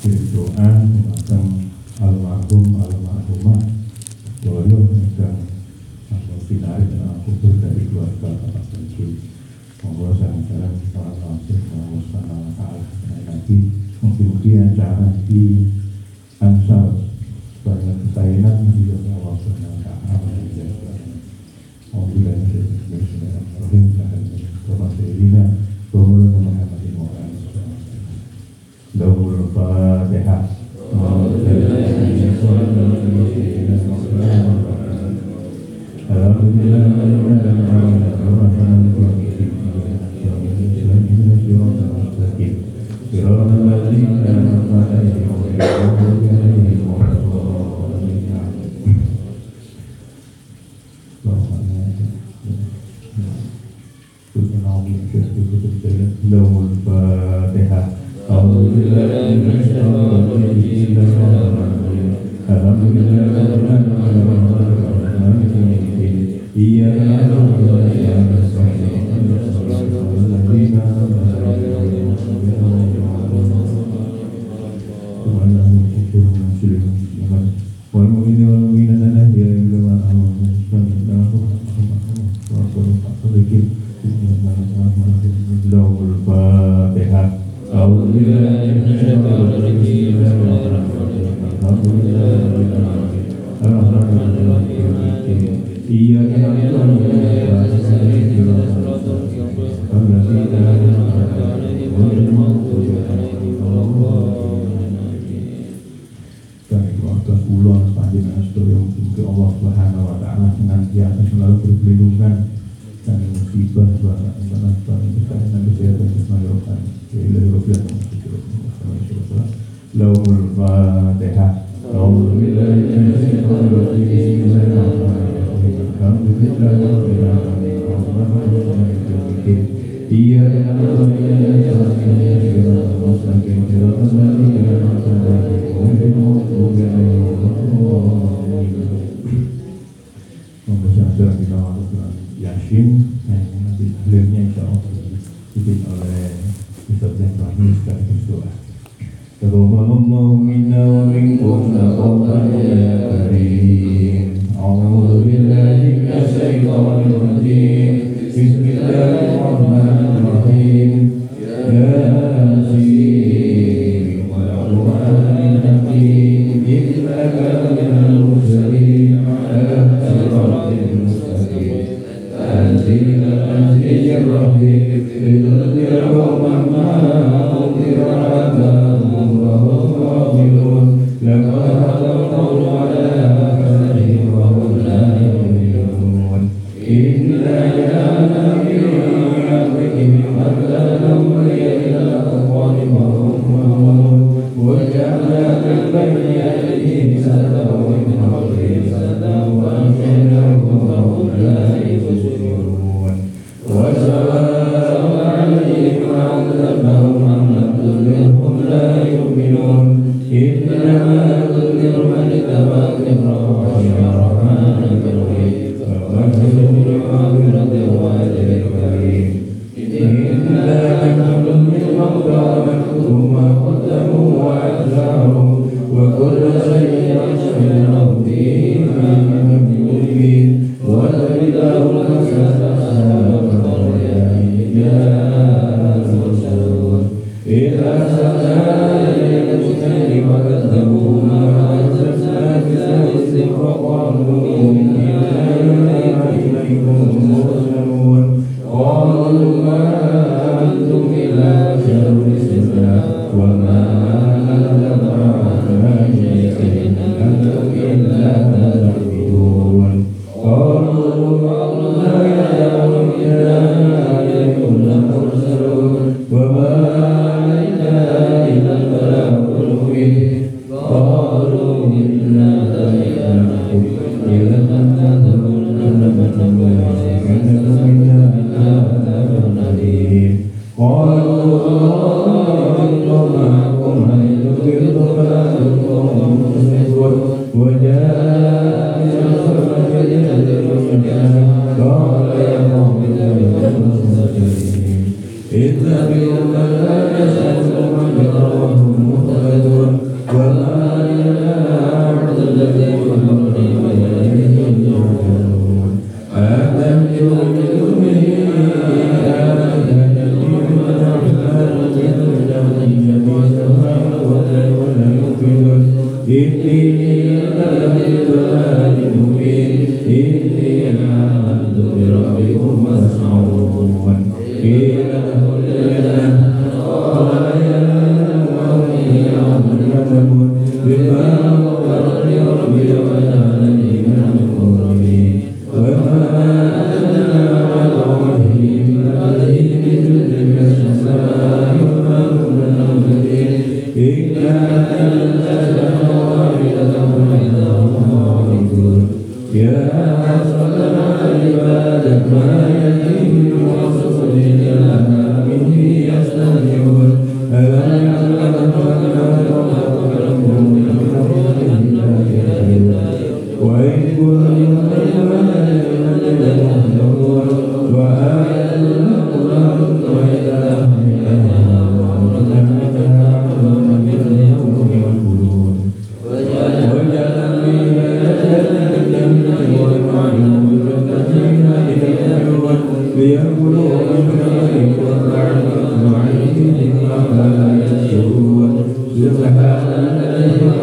berdoa tentang almarhum almarhumah. Doyo yang final dengan kubur dari keluarga Bapak Bensu Monggo sekarang kita langsung Allah Nanti mungkin-mungkin di Amen. سبحان الذي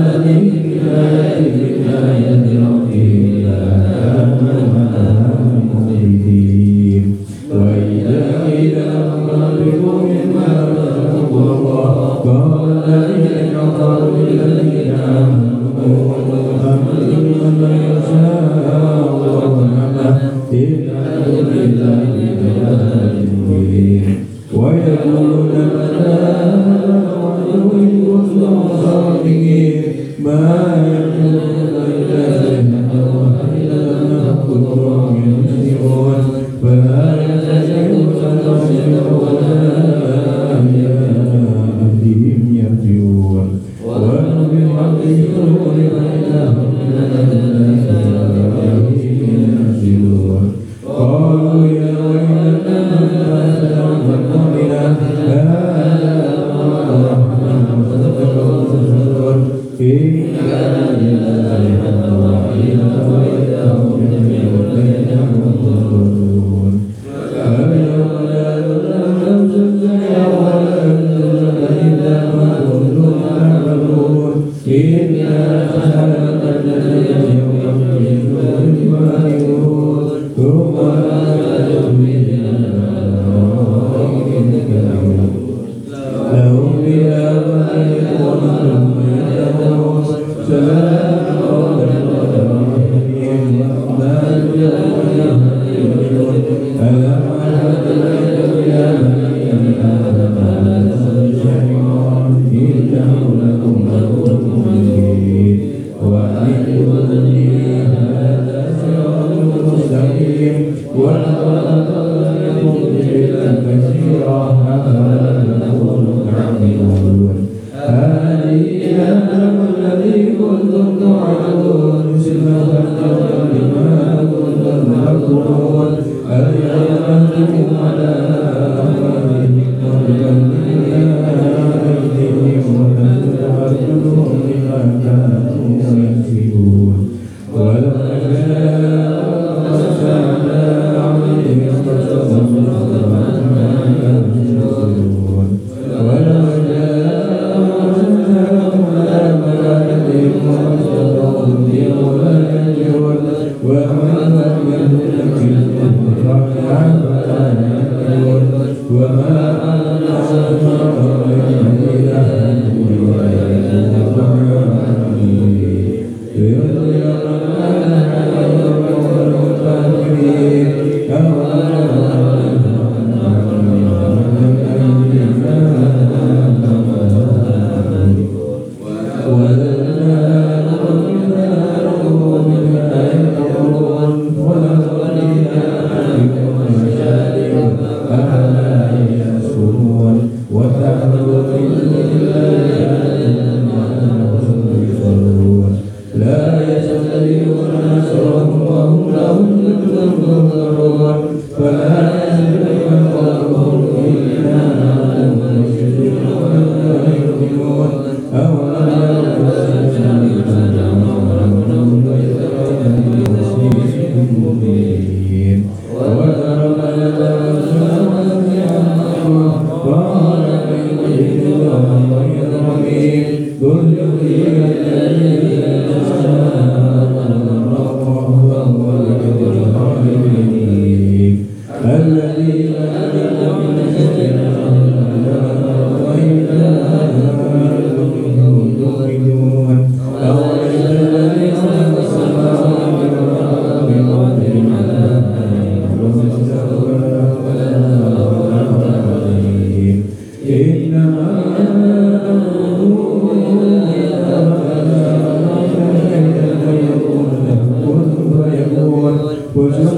وما Amen.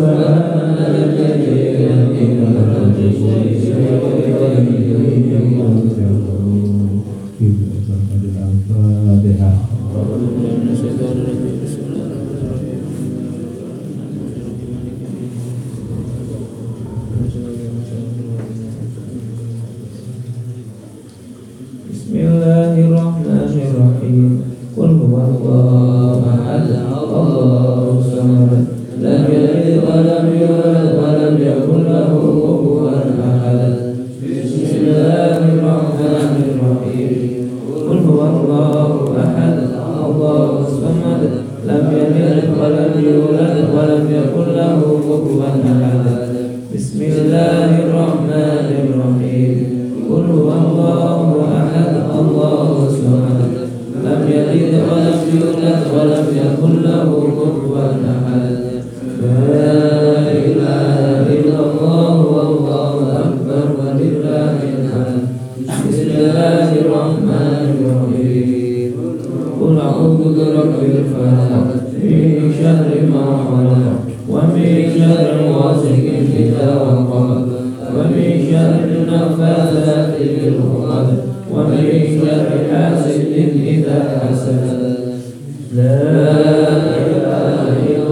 سبحان الذي لم يلد ولم الله الرحمن الرحيم. قل أعوذ برب الفلق من شر ما خلق ومن شر غاسق إذا وقب ومن شر النفاثات في العقد ومن شر حاسد إذا حسد. لا إله إلا الله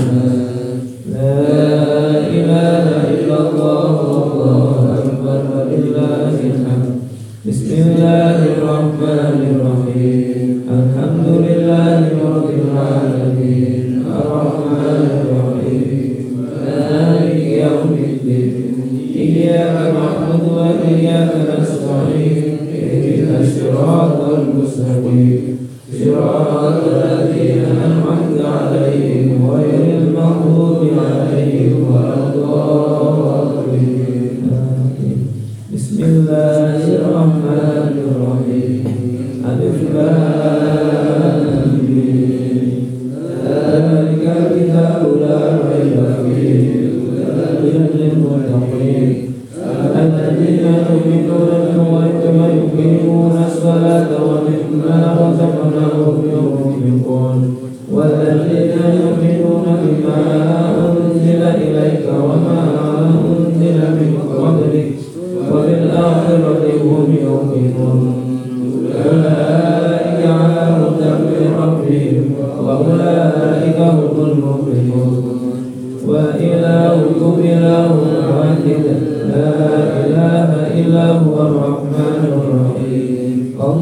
إياك نعبد وإياك نستعين.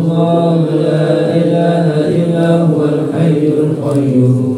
الله لا إله إلا هو الحي القيوم.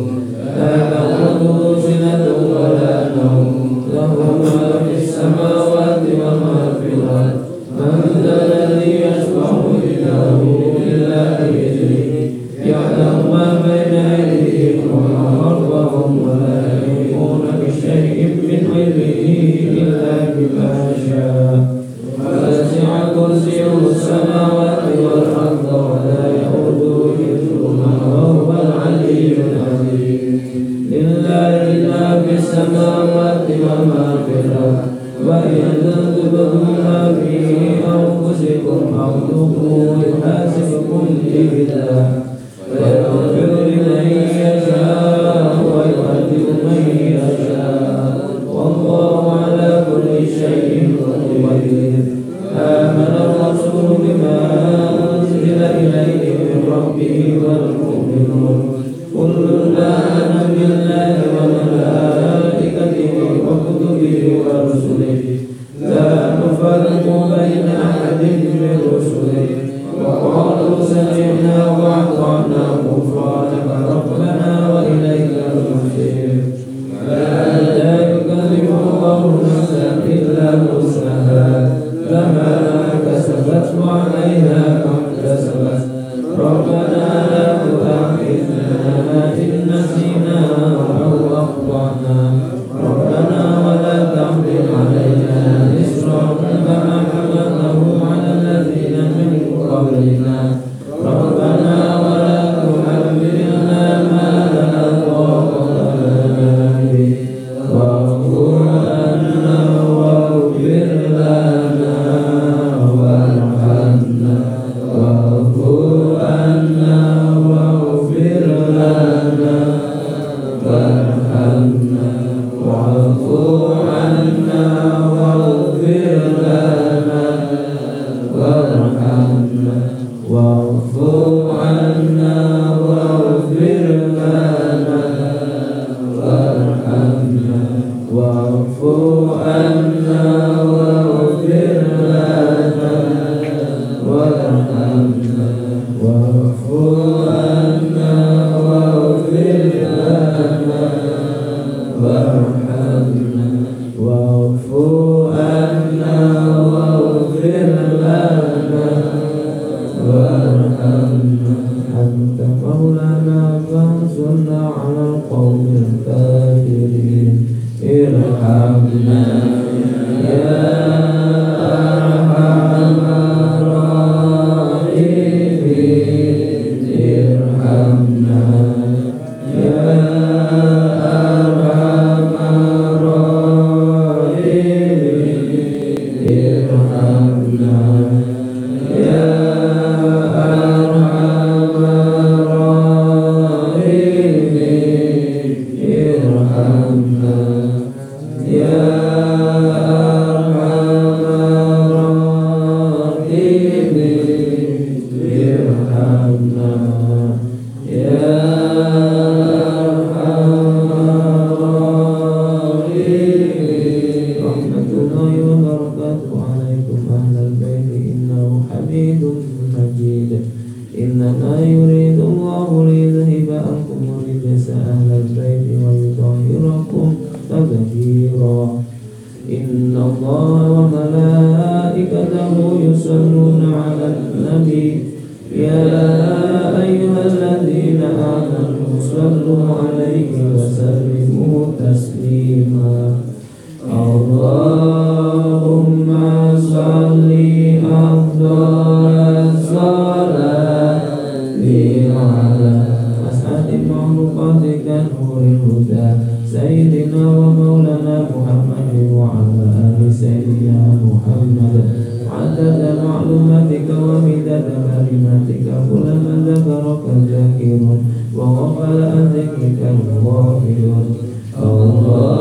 نور الهدى. سيدنا ومولانا محمد وعلى آل سيدنا محمد. عدد معلوماتك ومداد كلماتك. ذكرك الذاكرون وغفل عن ذكرك الغافلون الله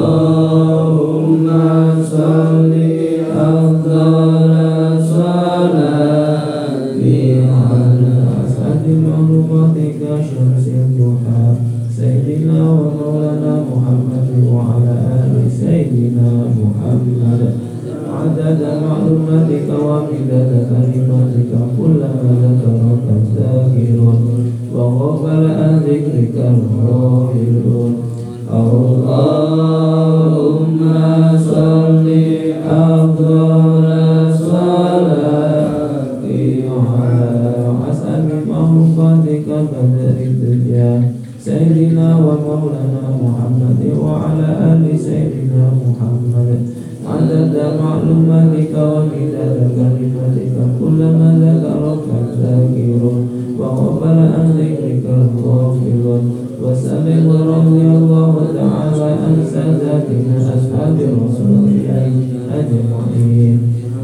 عدد معلوماتك ومداد كلمتك كلما ذكرك الذاكرون وقبل أن ذكرك الغافل وسبق رضي الله تعالى عن سادتنا أصحاب رسول الله أجمعين.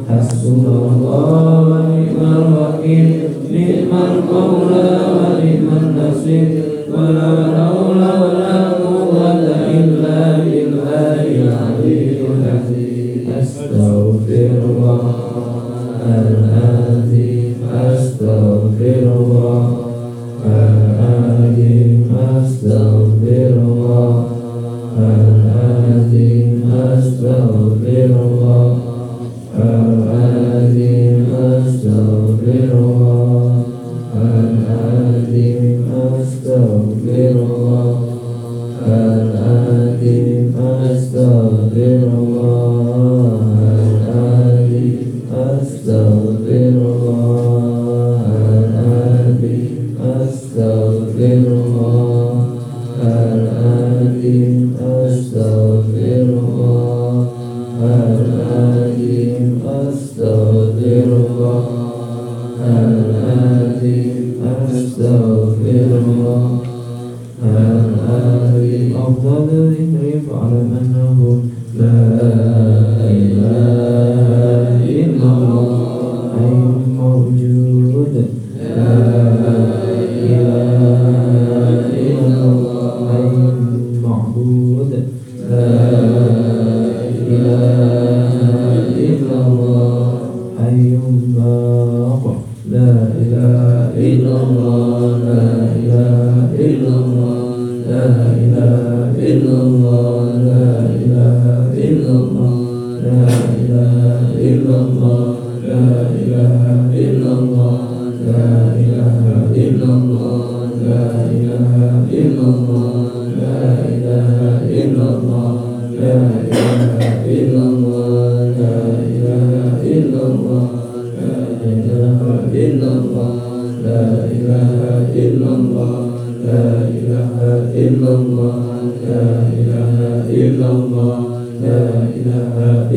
حسبنا الله ونعم الوكيل. نعم المولى ونعم النصير. ولا حول ولا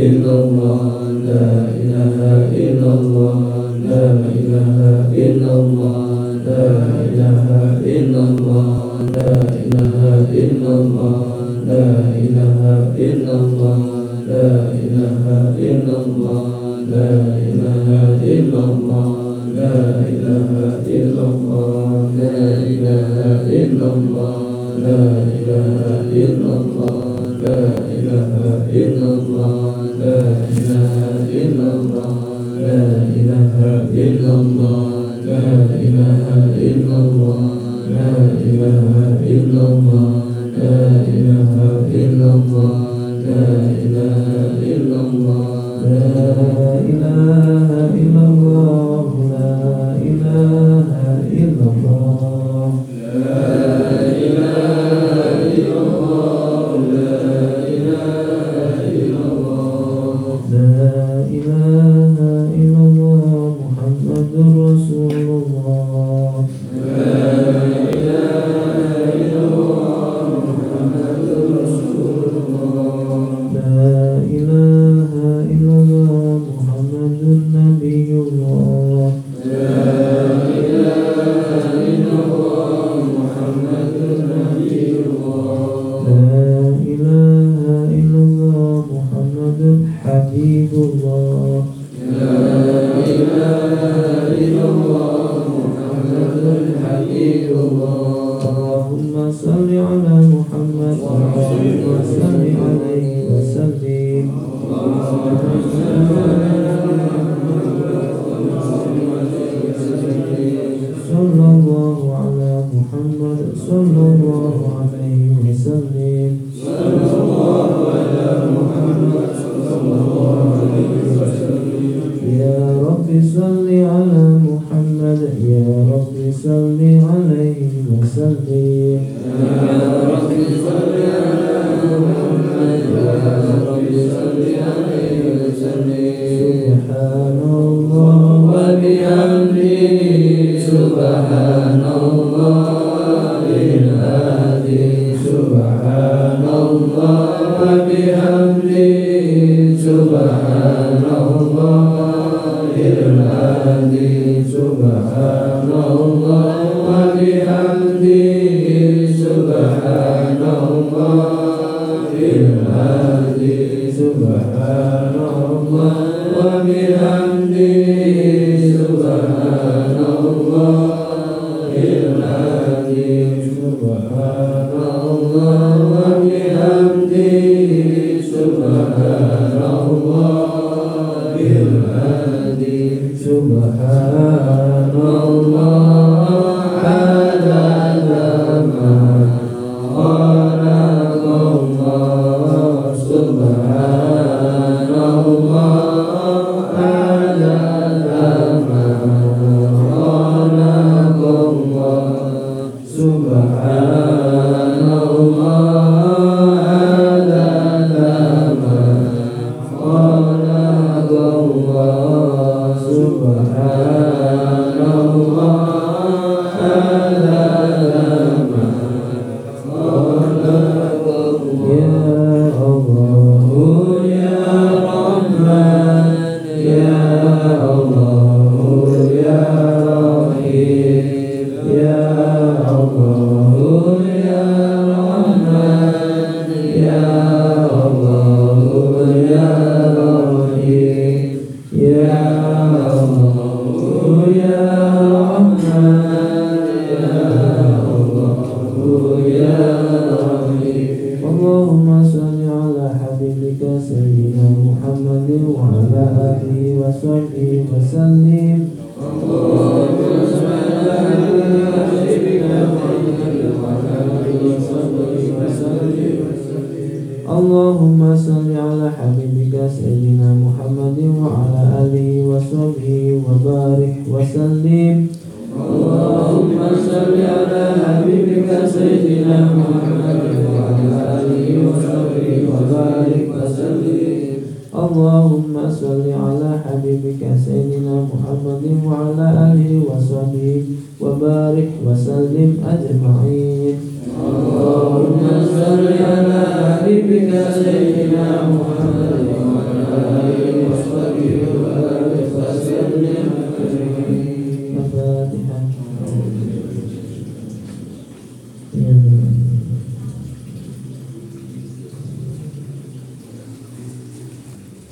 You know. الآن.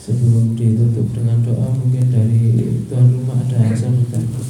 sebelum ditutup dengan doa mungkin dari tuan rumah ada yang saya minta.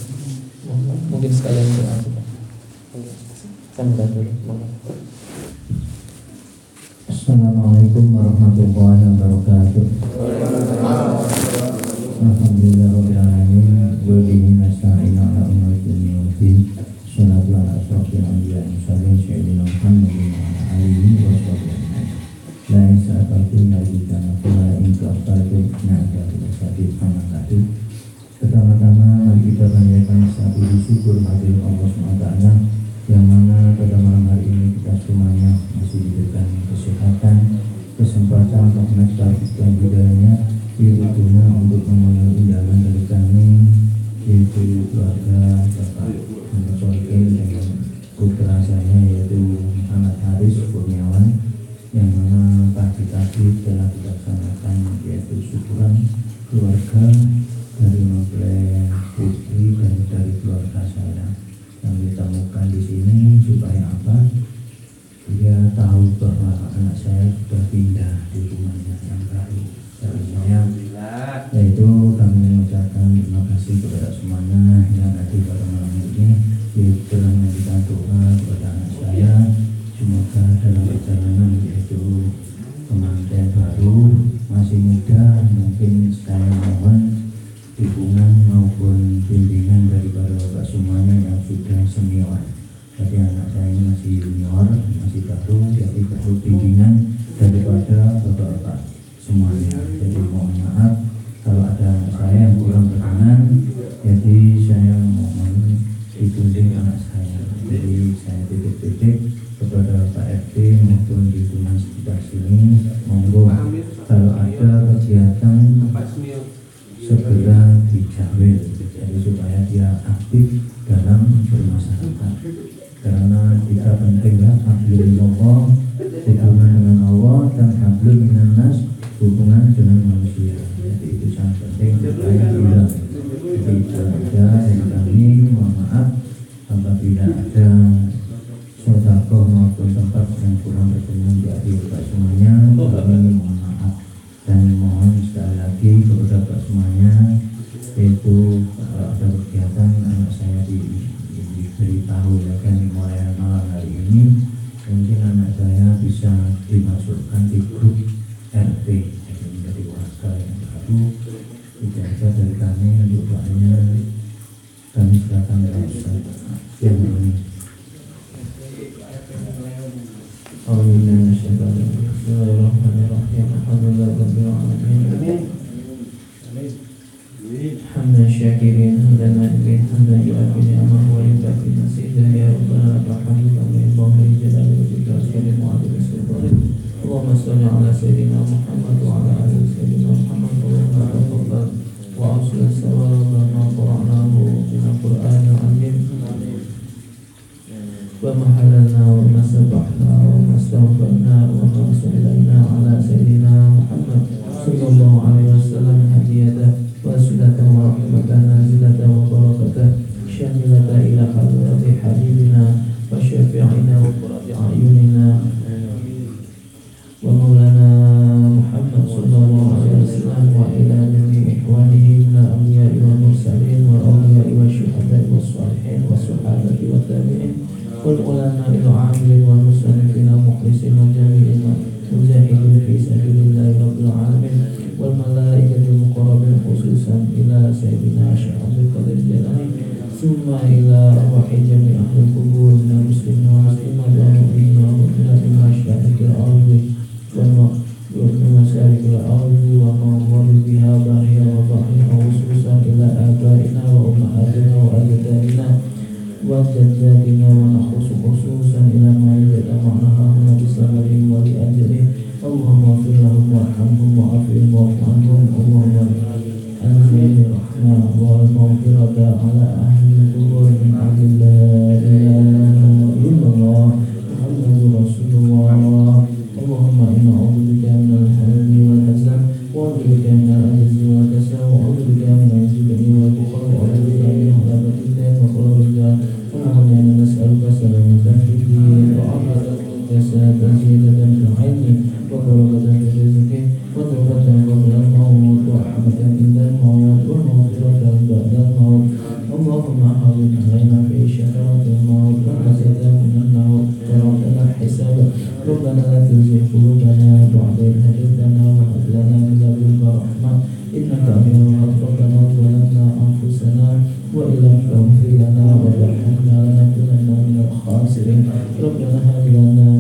living normal. تعملون ربنا ظلمنا أنفسنا وإن لم تغفر لنا وترحمنا لنكونن من الخاسرين. ربنا هب لنا